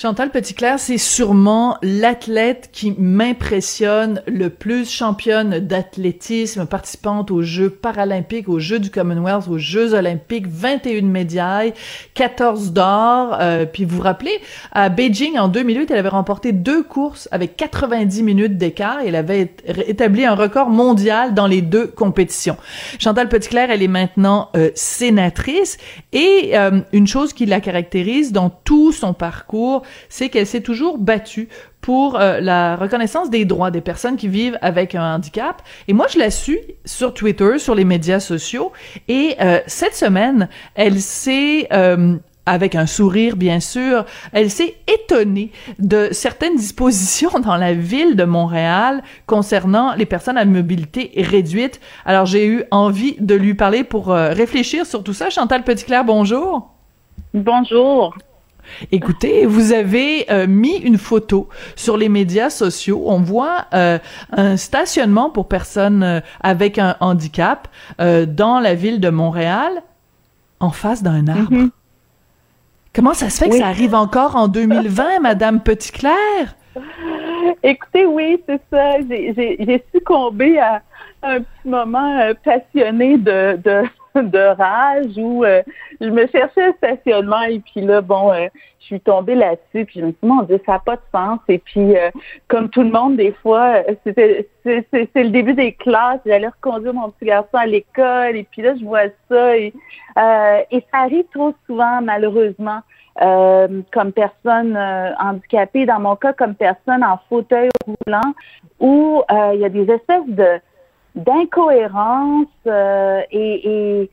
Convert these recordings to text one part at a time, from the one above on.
Chantal Petitclerc, c'est sûrement l'athlète qui m'impressionne le plus, championne d'athlétisme, participante aux Jeux paralympiques, aux Jeux du Commonwealth, aux Jeux olympiques, 21 médailles, 14 d'or. Euh, puis vous vous rappelez, à Beijing en 2008, elle avait remporté deux courses avec 90 minutes d'écart elle avait établi un record mondial dans les deux compétitions. Chantal Petitclerc, elle est maintenant euh, sénatrice et euh, une chose qui la caractérise dans tout son parcours, c'est qu'elle s'est toujours battue pour euh, la reconnaissance des droits des personnes qui vivent avec un handicap. Et moi, je la suis sur Twitter, sur les médias sociaux. Et euh, cette semaine, elle s'est euh, avec un sourire bien sûr, elle s'est étonnée de certaines dispositions dans la ville de Montréal concernant les personnes à mobilité réduite. Alors j'ai eu envie de lui parler pour réfléchir sur tout ça. Chantal Petitclerc, bonjour. Bonjour. Écoutez, vous avez euh, mis une photo sur les médias sociaux. On voit euh, un stationnement pour personnes euh, avec un handicap dans la ville de Montréal, en face d'un arbre. Mm-hmm. Comment ça se fait que ça arrive encore en 2020, Madame Petitclerc? Écoutez, oui, c'est ça. J'ai succombé à un petit moment passionné de, de de rage où euh, je me cherchais un stationnement et puis là, bon, euh, je suis tombée là-dessus puis je me suis dit, mon Dieu, ça n'a pas de sens. Et puis, euh, comme tout le monde, des fois, c'était c'est le début des classes, j'allais reconduire mon petit garçon à l'école et puis là, je vois ça et, et ça arrive trop souvent, malheureusement. comme personne handicapée, dans mon cas, comme personne en fauteuil roulant, où il y a des espèces de d'incohérence euh, et,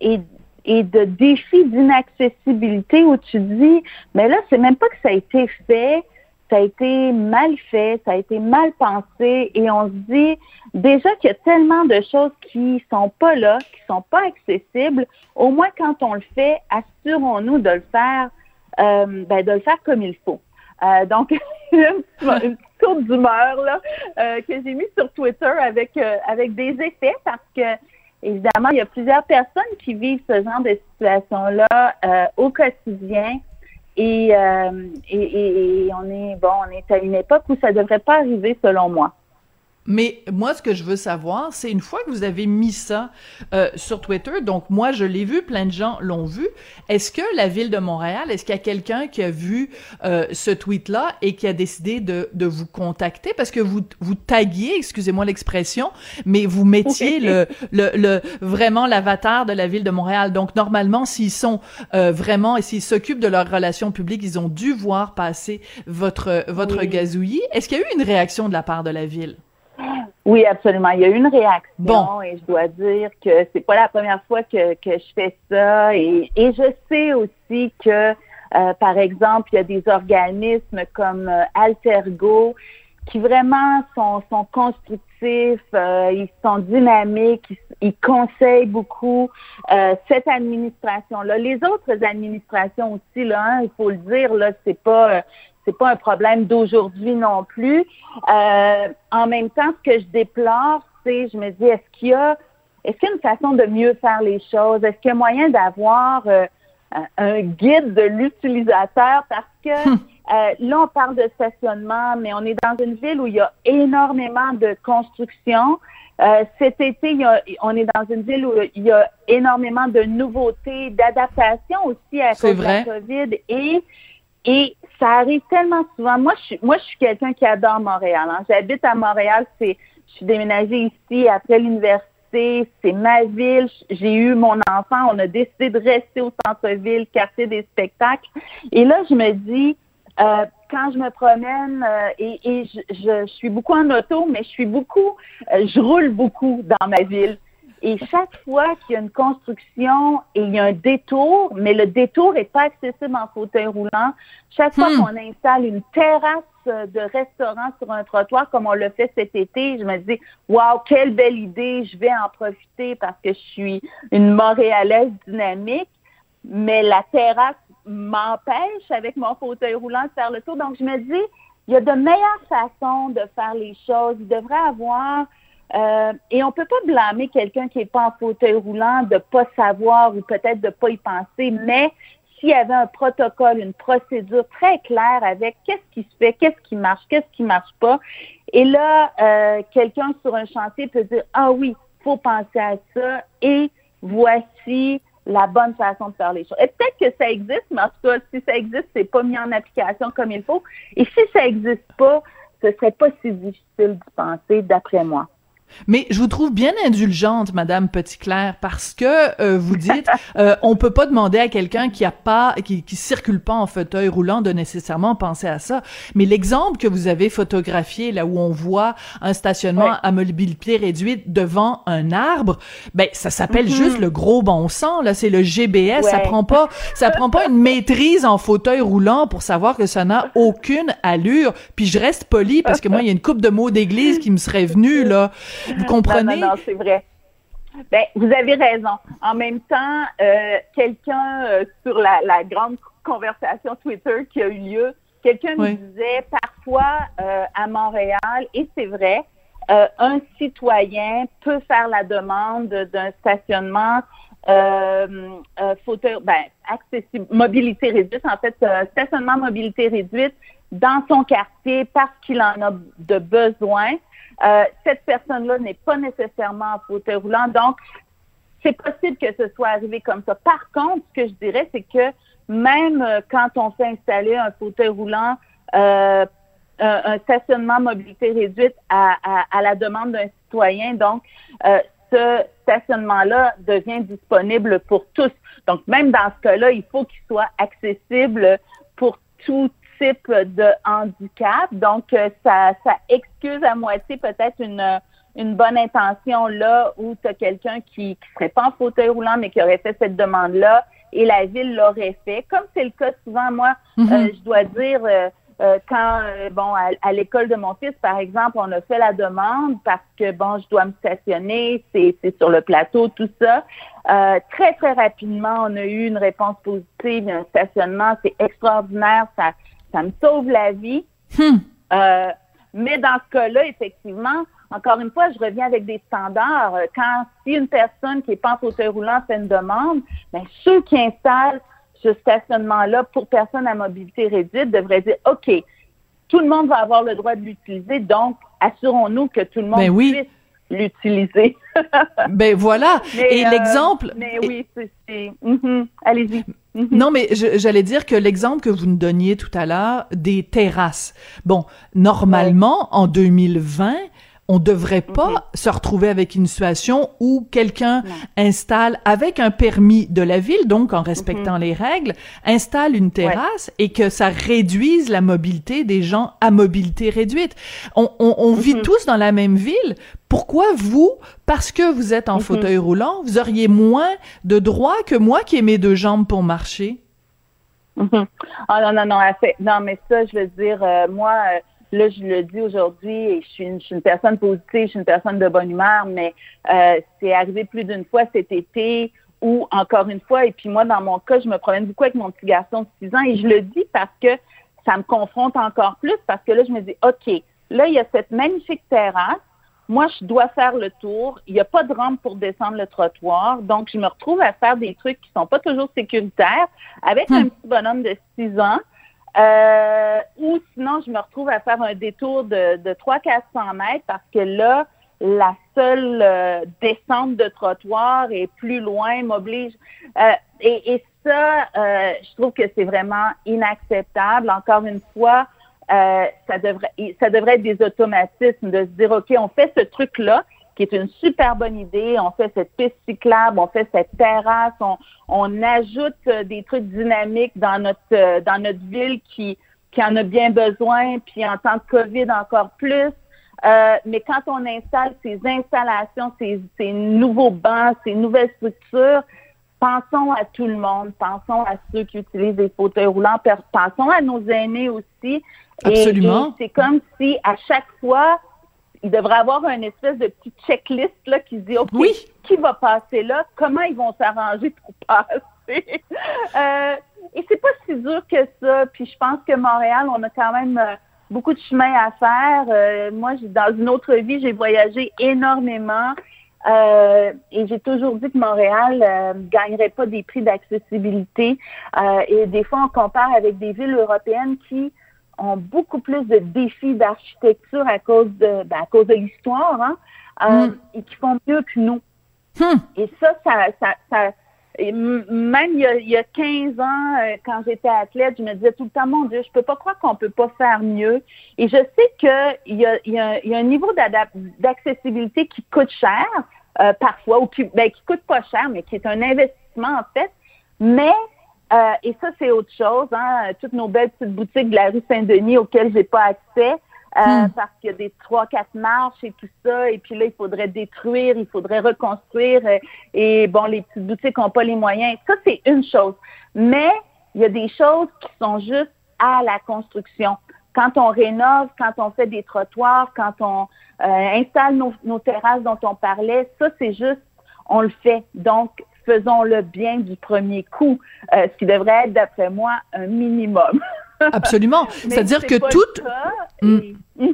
et, et, de défis d'inaccessibilité où tu dis, mais là, c'est même pas que ça a été fait, ça a été mal fait, ça a été mal pensé, et on se dit déjà qu'il y a tellement de choses qui sont pas là, qui sont pas accessibles. Au moins, quand on le fait, assurons-nous de le faire, euh, ben, de le faire comme il faut. Euh, donc, une, petite d'humeur là euh, que j'ai mis sur Twitter avec euh, avec des effets parce que évidemment il y a plusieurs personnes qui vivent ce genre de situation là euh, au quotidien et, et, et, on est bon on est à une époque où ça devrait pas arriver selon moi. Mais moi, ce que je veux savoir, c'est une fois que vous avez mis ça euh, sur Twitter, donc moi, je l'ai vu, plein de gens l'ont vu, est-ce que la ville de Montréal, est-ce qu'il y a quelqu'un qui a vu euh, ce tweet-là et qui a décidé de, de vous contacter? Parce que vous, vous taguiez, excusez-moi l'expression, mais vous mettiez le, le, le, vraiment l'avatar de la ville de Montréal. Donc, normalement, s'ils sont euh, vraiment, et s'ils s'occupent de leurs relations publiques, ils ont dû voir passer votre, votre gazouillis. Est-ce qu'il y a eu une réaction de la part de la ville? Oui, absolument. Il y a eu une réaction et je dois dire que c'est pas la première fois que, que je fais ça et, et je sais aussi que, euh, par exemple, il y a des organismes comme euh, Altergo qui vraiment sont, sont constructifs, euh, ils sont dynamiques, ils, conseillent beaucoup cette administration-là. Les autres administrations aussi, là, hein, il faut le dire, là, c'est pas c'est pas un problème d'aujourd'hui non plus. Euh, en même temps, ce que je déplore, c'est, je me dis, est-ce qu'il y a, est-ce qu'il y a une façon de mieux faire les choses? Est-ce qu'il y a moyen d'avoir euh, un guide de l'utilisateur? Parce que hum. euh, là, on parle de stationnement, mais on est dans une ville où il y a énormément de construction. cet été, il y a, on est dans une ville où il y a énormément de nouveautés, d'adaptation aussi à cause de la COVID. Et et ça arrive tellement souvent. Moi, je suis, moi, je suis quelqu'un qui adore Montréal. Hein. J'habite à Montréal. C'est, je suis déménagée ici après l'université. C'est ma ville. J'ai eu mon enfant. On a décidé de rester au centre-ville, quartier des spectacles. Et là, je me dis, euh, quand je me promène euh, et, et je, je, suis beaucoup en auto, mais je suis beaucoup, euh, je roule beaucoup dans ma ville. Et chaque fois qu'il y a une construction et il y a un détour, mais le détour est pas accessible en fauteuil roulant, chaque fois hmm. qu'on installe une terrasse de restaurant sur un trottoir comme on l'a fait cet été, je me dis waouh, quelle belle idée, je vais en profiter parce que je suis une Montréalaise dynamique, mais la terrasse m'empêche avec mon fauteuil roulant de faire le tour. Donc je me dis, il y a de meilleures façons de faire les choses. Il devrait avoir euh, et on peut pas blâmer quelqu'un qui est pas en fauteuil roulant de pas savoir ou peut-être de pas y penser, mais s'il y avait un protocole, une procédure très claire avec qu'est-ce qui se fait, qu'est-ce qui marche, qu'est-ce qui marche pas, et là, euh, quelqu'un sur un chantier peut dire ah oui, faut penser à ça et voici la bonne façon de faire les choses. Et peut-être que ça existe, mais en tout cas, si ça existe, c'est pas mis en application comme il faut. Et si ça existe pas, ce serait pas si difficile d'y penser, d'après moi. Mais je vous trouve bien indulgente, Madame Petitclerc, parce que euh, vous dites, euh, on peut pas demander à quelqu'un qui a pas, qui, qui circule pas en fauteuil roulant de nécessairement penser à ça. Mais l'exemple que vous avez photographié, là où on voit un stationnement à mobilité réduite devant un arbre, ben ça s'appelle mm-hmm. juste le gros bon sens. Là, c'est le GBS. Ça prend pas, ça prend pas une maîtrise en fauteuil roulant pour savoir que ça n'a aucune allure. Puis je reste poli parce que moi, il y a une coupe de mots d'église qui me serait venue là. Vous comprenez? Non, non, c'est vrai. Ben, vous avez raison. En même temps, euh, quelqu'un euh, sur la, la, grande conversation Twitter qui a eu lieu, quelqu'un me disait parfois euh, à Montréal, et c'est vrai, un citoyen peut faire la demande d'un stationnement fauteuil, ben, accessible, mobilité réduite, en fait, stationnement mobilité réduite dans son quartier parce qu'il en a de besoin. Euh, cette personne-là n'est pas nécessairement en fauteuil roulant. Donc, c'est possible que ce soit arrivé comme ça. Par contre, ce que je dirais, c'est que même euh, quand on fait installer un fauteuil roulant, euh, un, stationnement mobilité réduite à, à, la demande d'un citoyen, donc ce stationnement-là devient disponible pour tous. Donc, même dans ce cas-là, il faut qu'il soit accessible pour tout type de handicap. Donc, euh, ça, ça excuse à moitié peut-être une, une bonne intention là où tu as quelqu'un qui ne serait pas en fauteuil roulant, mais qui aurait fait cette demande-là et la ville l'aurait fait. Comme c'est le cas souvent, moi, mm-hmm. euh, je dois dire, euh, euh, quand, euh, bon, à, l'école de mon fils, par exemple, on a fait la demande parce que, bon, je dois me stationner, c'est sur le plateau, tout ça. Euh, très, très rapidement, on a eu une réponse positive, un stationnement, c'est extraordinaire, ça, ça me sauve la vie. Hmm. mais dans ce cas-là, effectivement, encore une fois, je reviens avec des standards. Quand si une personne qui n'est pas en fauteuil roulant fait une demande, ben, ceux qui installent ce stationnement-là pour personnes à mobilité réduite devrait dire, OK, tout le monde va avoir le droit de l'utiliser, donc assurons-nous que tout le monde ben puisse l'utiliser. ben voilà. Et euh, l'exemple. Mais oui, c'est. Mhm. Allez-y. Mhm. Non, mais j'allais dire que l'exemple que vous nous donniez tout à l'heure des terrasses. Bon, normalement, en 2020, on devrait pas mhm. se retrouver avec une situation où quelqu'un installe avec un permis de la ville, donc en respectant mhm. les règles, installe une terrasse et que ça réduise la mobilité des gens à mobilité réduite. On, vit mhm. tous dans la même ville. Pourquoi vous, parce que vous êtes en fauteuil roulant, vous auriez moins de droits que moi qui ai mes deux jambes pour marcher? Ah non, non, non, non, mais ça, je veux dire, euh, moi, euh, Là, je le dis aujourd'hui, et je suis, une, personne positive, je suis une personne de bonne humeur, mais euh, c'est arrivé plus d'une fois cet été où, encore une fois, et puis moi, dans mon cas, je me promène beaucoup avec mon petit garçon de 6 ans, et je le dis parce que ça me confronte encore plus, parce que là, je me dis, OK, là, il y a cette magnifique terrasse, moi, je dois faire le tour. Il n'y a pas de rampe pour descendre le trottoir. Donc, je me retrouve à faire des trucs qui sont pas toujours sécuritaires avec un petit bonhomme de 6 ans. Euh, ou sinon, je me retrouve à faire un détour de, de 300-400 mètres parce que là, la seule euh, descente de trottoir est plus loin, m'oblige. Euh, et, et, ça, euh, je trouve que c'est vraiment inacceptable. Encore une fois, ça devrait ça devrait être des automatismes de se dire, OK, on fait ce truc-là, qui est une super bonne idée. On fait cette piste cyclable, on fait cette terrasse, on, on ajoute euh, des trucs dynamiques dans notre euh, dans notre ville qui qui en a bien besoin, puis en temps de COVID encore plus. Euh, mais quand on installe ces installations, ces, ces nouveaux bancs, ces nouvelles structures, pensons à tout le monde, pensons à ceux qui utilisent des fauteuils roulants, pensons à nos aînés aussi. Absolument. c'est comme si à chaque fois, il devrait avoir une espèce de petit checklist là qui dit OK, qui va passer là, comment ils vont s'arranger pour passer? euh, et c'est pas si dur que ça. Puis je pense que Montréal, on a quand même euh, beaucoup de chemin à faire. Euh, moi, dans une autre vie, j'ai voyagé énormément. Euh, et j'ai toujours dit que Montréal euh, gagnerait pas des prix d'accessibilité. Euh, et des fois, on compare avec des villes européennes qui ont beaucoup plus de défis d'architecture à cause de ben, à cause de l'histoire, hein, euh, hmm. et qui font mieux que nous. Hmm. Et ça, ça, ça, ça même il y, a, il y, a, 15 ans, quand j'étais athlète, je me disais tout le temps, mon Dieu, je peux pas croire qu'on peut pas faire mieux. Et je sais qu'il y a, il y, a, il y a un niveau d'accessibilité qui coûte cher, euh, parfois, ou qui, ben, qui coûte pas cher, mais qui est un investissement en fait. Mais euh, et ça, c'est autre chose. Hein, toutes nos belles petites boutiques de la rue Saint-Denis auxquelles j'ai pas accès. Euh, hmm. parce qu'il y a des trois, quatre marches et tout ça, et puis là, il faudrait détruire, il faudrait reconstruire, et bon, les petites boutiques n'ont pas les moyens. Ça, c'est une chose. Mais il y a des choses qui sont juste à la construction quand on rénove, quand on fait des trottoirs, quand on euh, installe nos, terrasses dont on parlait, ça c'est juste, on le fait. Donc, faisons-le bien du premier coup, euh, ce qui devrait être, d'après moi, un minimum. Absolument. C'est-à-dire que toute... Mhm.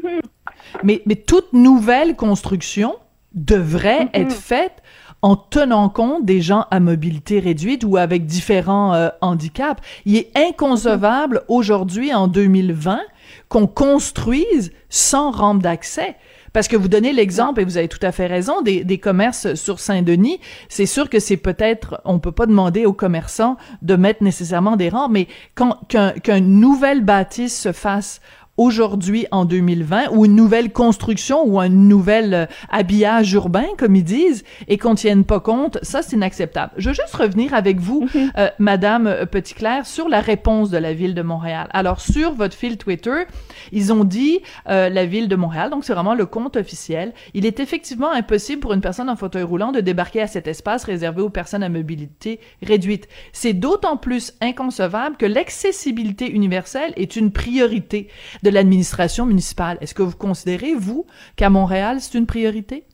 mais, mais toute nouvelle construction devrait être faite en tenant compte des gens à mobilité réduite ou avec différents euh, handicaps. Il est inconcevable aujourd'hui, en 2020, qu'on construise sans rampe d'accès. Parce que vous donnez l'exemple, et vous avez tout à fait raison, des, des commerces sur Saint-Denis. C'est sûr que c'est peut-être, on peut pas demander aux commerçants de mettre nécessairement des rampes, mais quand qu'un qu'une nouvelle bâtisse se fasse aujourd'hui en 2020 ou une nouvelle construction ou un nouvel euh, habillage urbain comme ils disent et qu'on tienne pas compte, ça c'est inacceptable. Je veux juste revenir avec vous, mhm. euh, Madame euh, Petitclerc, sur la réponse de la ville de Montréal. Alors sur votre fil Twitter, ils ont dit la ville de Montréal, donc c'est vraiment le compte officiel. Il est effectivement impossible pour une personne en fauteuil roulant de débarquer à cet espace réservé aux personnes à mobilité réduite. C'est d'autant plus inconcevable que l'accessibilité universelle est une priorité de l'administration municipale. Est-ce que vous considérez, vous, qu'à Montréal, c'est une priorité?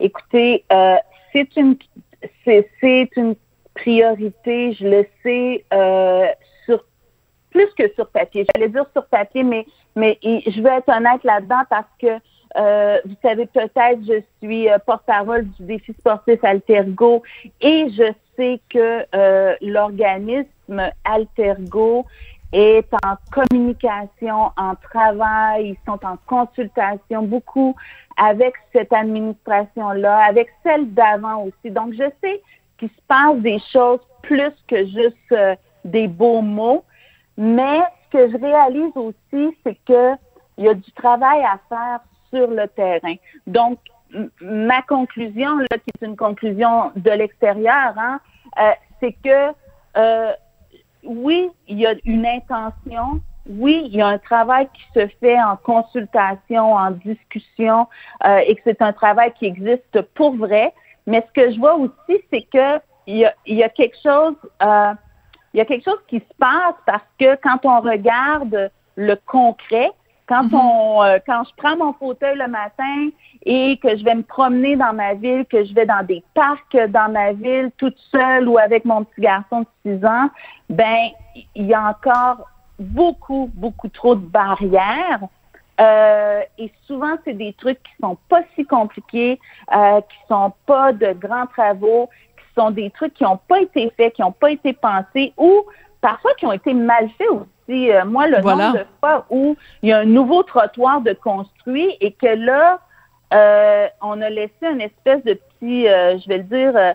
Écoutez, euh, c'est une une priorité, je le sais, euh, sur plus que sur papier. J'allais dire sur papier, mais mais je veux être honnête là-dedans parce que euh, vous savez peut-être, je suis porte-parole du défi sportif Altergo et je sais que l'organisme Altergo est en communication, en travail, ils sont en consultation beaucoup avec cette administration-là, avec celle d'avant aussi. Donc, je sais qu'il se passe des choses plus que juste euh, des beaux mots, mais ce que je réalise aussi, c'est que il y a du travail à faire sur le terrain. Donc, ma conclusion, là, qui est une conclusion de l'extérieur, hein, euh, c'est que euh, oui, il y a une intention. Oui, il y a un travail qui se fait en consultation, en discussion, euh, et que c'est un travail qui existe pour vrai. Mais ce que je vois aussi, c'est que il y a, y a quelque chose, euh, il y a quelque chose qui se passe parce que quand on regarde le concret, quand mm-hmm. on, euh, quand je prends mon fauteuil le matin et que je vais me promener dans ma ville, que je vais dans des parcs dans ma ville toute seule ou avec mon petit garçon de 6 ans, ben il y a encore beaucoup beaucoup trop de barrières. Euh, et souvent, c'est des trucs qui sont pas si compliqués, euh, qui sont pas de grands travaux, qui sont des trucs qui n'ont pas été faits, qui n'ont pas été pensés ou parfois qui ont été mal faits aussi euh, moi, le nombre de fois où il y a un nouveau trottoir de construit et que là, euh, on a laissé une espèce de petit, euh, je vais le dire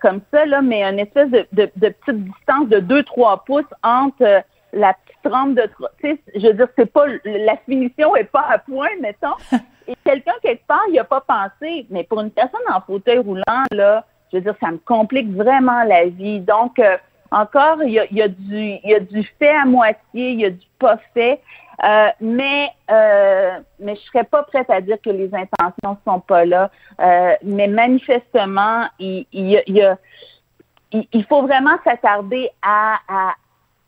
comme ça, là, mais une espèce de, de, petite distance de 2-3 pouces entre la petite rampe de sais, je veux dire, c'est pas la finition est pas à point, mettons. Et quelqu'un quelque part, il a pas pensé. Mais pour une personne en fauteuil roulant, là, je veux dire, ça me complique vraiment la vie. Donc, encore, il y a, du, il y a du fait à moitié, il y a du pas fait. Euh, mais euh, mais je serais pas prête à dire que les intentions sont pas là. Euh, mais manifestement, il, il, y a, il, faut vraiment s'attarder à, à,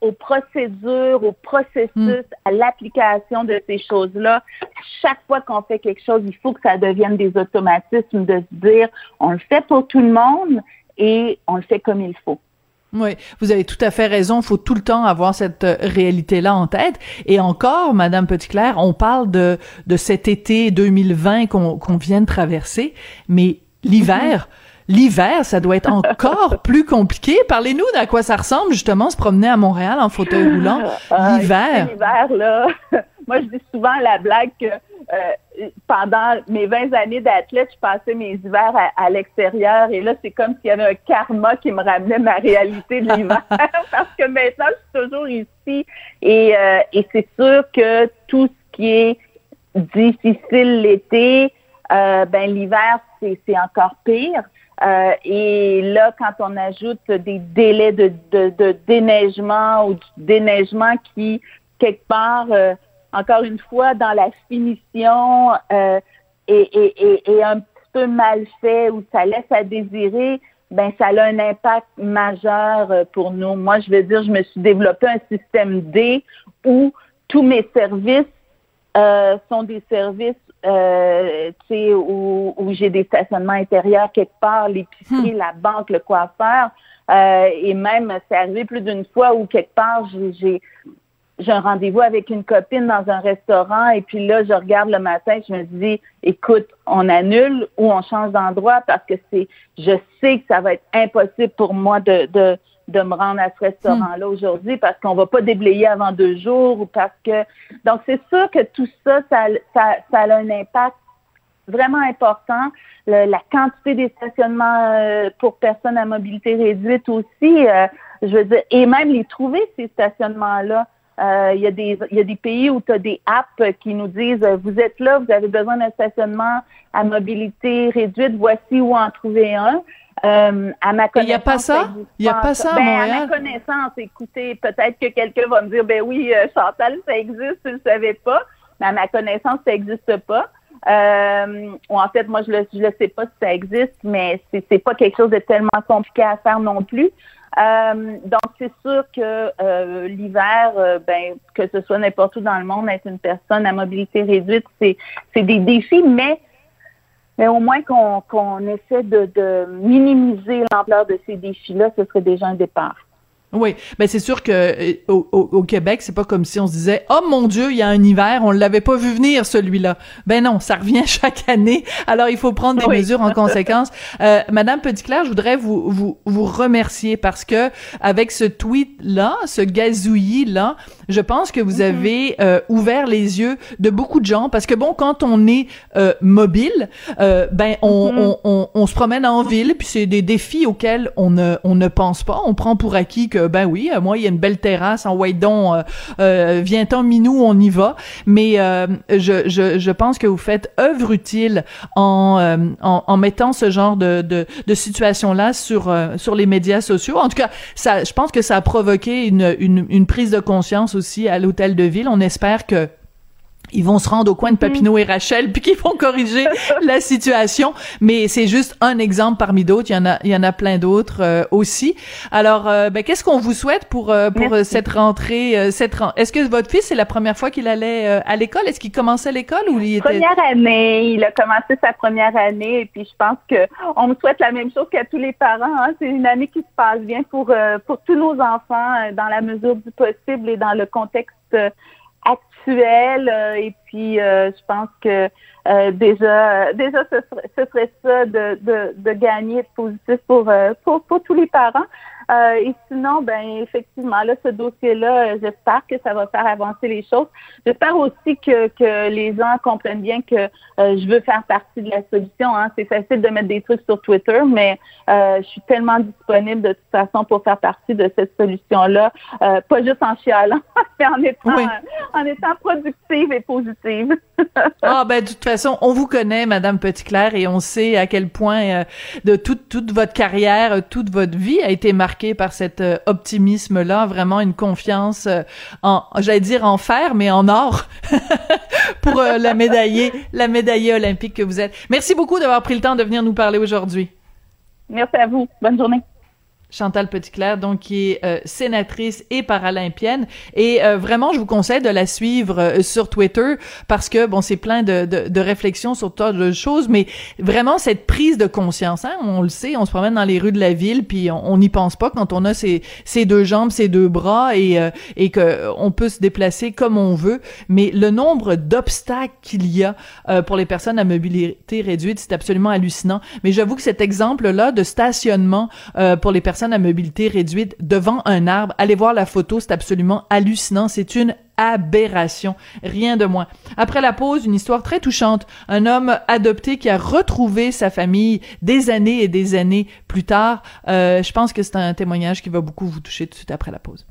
aux procédures, au processus, hmm. à l'application de ces choses-là. Chaque fois qu'on fait quelque chose, il faut que ça devienne des automatismes de se dire on le fait pour tout le monde et on le fait comme il faut. Oui, vous avez tout à fait raison. Il faut tout le temps avoir cette euh, réalité-là en tête. Et encore, Madame Petitclerc, on parle de, de cet été 2020 qu'on qu'on vient de traverser, mais l'hiver, l'hiver, ça doit être encore plus compliqué. Parlez-nous d'à quoi ça ressemble, justement, se promener à Montréal en fauteuil roulant. Ah, l'hiver. L'hiver, là. Moi, je dis souvent la blague que euh, pendant mes 20 années d'athlète, je passais mes hivers à, l'extérieur et là, c'est comme s'il y avait un karma qui me ramenait ma réalité de l'hiver parce que maintenant, je suis toujours ici et, euh, et c'est sûr que tout ce qui est difficile l'été, euh, ben l'hiver, c'est encore pire. Euh, et là, quand on ajoute des délais de, de, de déneigement ou du déneigement qui, quelque part, euh, encore une fois, dans la finition euh, est, un petit peu mal fait ou ça laisse à désirer, ben ça a un impact majeur euh, pour nous. Moi, je veux dire, je me suis développé un système D où tous mes services euh, sont des services euh, où, où j'ai des stationnements intérieurs quelque part, l'épicerie, hmm. la banque, le coiffeur. Euh, et même, c'est arrivé plus d'une fois où quelque part, j'ai j'ai un rendez-vous avec une copine dans un restaurant et puis là, je regarde le matin, je me dis, écoute, on annule ou on change d'endroit parce que c'est, je sais que ça va être impossible pour moi de, de, de me rendre à ce restaurant-là aujourd'hui parce qu'on va pas déblayer avant deux jours ou parce que, donc c'est sûr que tout ça, ça, ça, ça a un impact vraiment important. la quantité des stationnements euh, pour personnes à mobilité réduite aussi, euh, je veux dire, et même les trouver, ces stationnements-là. Euh, il, y a des, il y a des pays où tu as des apps qui nous disent euh, vous êtes là, vous avez besoin d'un stationnement à mobilité réduite, voici où en trouver un. Euh, à ma connaissance, il n'y a pas ça? Il n'y a pas ça à ben, À ma connaissance, écoutez, peut-être que quelqu'un va me dire, ben oui, euh, Chantal, ça existe, tu ne le savais pas. Mais à ma connaissance, ça n'existe pas. Euh, ou en fait, moi, je ne le, sais pas si ça existe, mais c'est, c'est pas quelque chose de tellement compliqué à faire non plus. Euh, donc, c'est sûr que euh, l'hiver, euh, ben, que ce soit n'importe où dans le monde, être une personne à mobilité réduite, c'est, c'est des défis, mais, mais au moins qu'on, qu'on essaie de, de minimiser l'ampleur de ces défis-là, ce serait déjà un départ. Oui, ben c'est sûr que euh, au, au, Québec, c'est pas comme si on se disait "Oh mon dieu, il y a un hiver, on l'avait pas vu venir celui-là." Ben non, ça revient chaque année. Alors il faut prendre des mesures en conséquence. Euh, Madame Petitclerc, je voudrais vous vous vous remercier parce que avec ce tweet là, ce gazouillis là, je pense que vous mm-hmm. avez euh, ouvert les yeux de beaucoup de gens parce que bon, quand on est euh, mobile, ben on, mm-hmm. on, on, on, se promène en ville puis c'est des défis auxquels on ne on ne pense pas. On prend pour acquis que ben oui, euh, moi il y a une belle terrasse en Waydon, euh, euh, viens-t'en minou, on y va. Mais euh, je, je, pense que vous faites œuvre utile en, euh, en, mettant ce genre de, de, de situation-là sur, sur les médias sociaux. En tout cas, ça, je pense que ça a provoqué une, une prise de conscience aussi à l'hôtel de ville. On espère que ils vont se rendre au coin de Papineau et Rachel puis qu'ils vont corriger la situation. Mais c'est juste un exemple parmi d'autres. Il y en a il y en a plein d'autres euh, aussi. Alors euh, ben qu'est-ce qu'on vous souhaite pour euh, pour cette rentrée cette est-ce que votre fils c'est la première fois qu'il allait à l'école? Est-ce qu'il commençait l'école ou il était première année. Il a commencé sa première année. Et puis je pense que on me souhaite la même chose qu'à tous les parents hein. c'est une année qui se passe bien pour pour tous nos enfants dans la mesure du possible et dans le contexte euh, et puis euh, je pense que euh, déjà déjà ce serait, ce serait ça de, de, de gagner de positif pour, pour pour tous les parents. Euh, et sinon, ben effectivement, là, ce dossier-là, euh, j'espère que ça va faire avancer les choses. J'espère aussi que, que les gens comprennent bien que euh, je veux faire partie de la solution. Hein. C'est facile de mettre des trucs sur Twitter, mais je suis tellement disponible de toute façon pour faire partie de cette solution-là, pas juste en chialant, mais en étant, en étant productive et positive. ah ben de toute façon, on vous connaît, Madame Petitclerc, et on sait à quel point de toute toute votre carrière, toute votre vie a été marquée par cet euh, optimisme-là, vraiment une confiance en, j'allais dire en fer, mais en or pour la médaillée, la médaillée olympique que vous êtes. Merci beaucoup d'avoir pris le temps de venir nous parler aujourd'hui. Merci à vous. Bonne journée. Chantal Petitclerc, donc qui est euh, sénatrice et paralympienne. Et euh, vraiment, je vous conseille de la suivre euh, sur Twitter parce que bon, c'est plein de, de, réflexions sur tas de choses, mais vraiment cette prise de conscience. Hein, on le sait, on se promène dans les rues de la ville, puis on n'y pense pas quand on a ses, ses deux jambes, ses deux bras et et que on peut se déplacer comme on veut. Mais le nombre d'obstacles qu'il y a pour les personnes à mobilité réduite, c'est absolument hallucinant. Mais j'avoue que cet exemple-là de stationnement pour les personnes à mobilité réduite devant un arbre. Allez voir la photo, c'est absolument hallucinant. C'est une aberration, rien de moins. Après la pause, une histoire très touchante. Un homme adopté qui a retrouvé sa famille des années et des années plus tard. Euh, je pense que c'est un témoignage qui va beaucoup vous toucher tout de suite après la pause.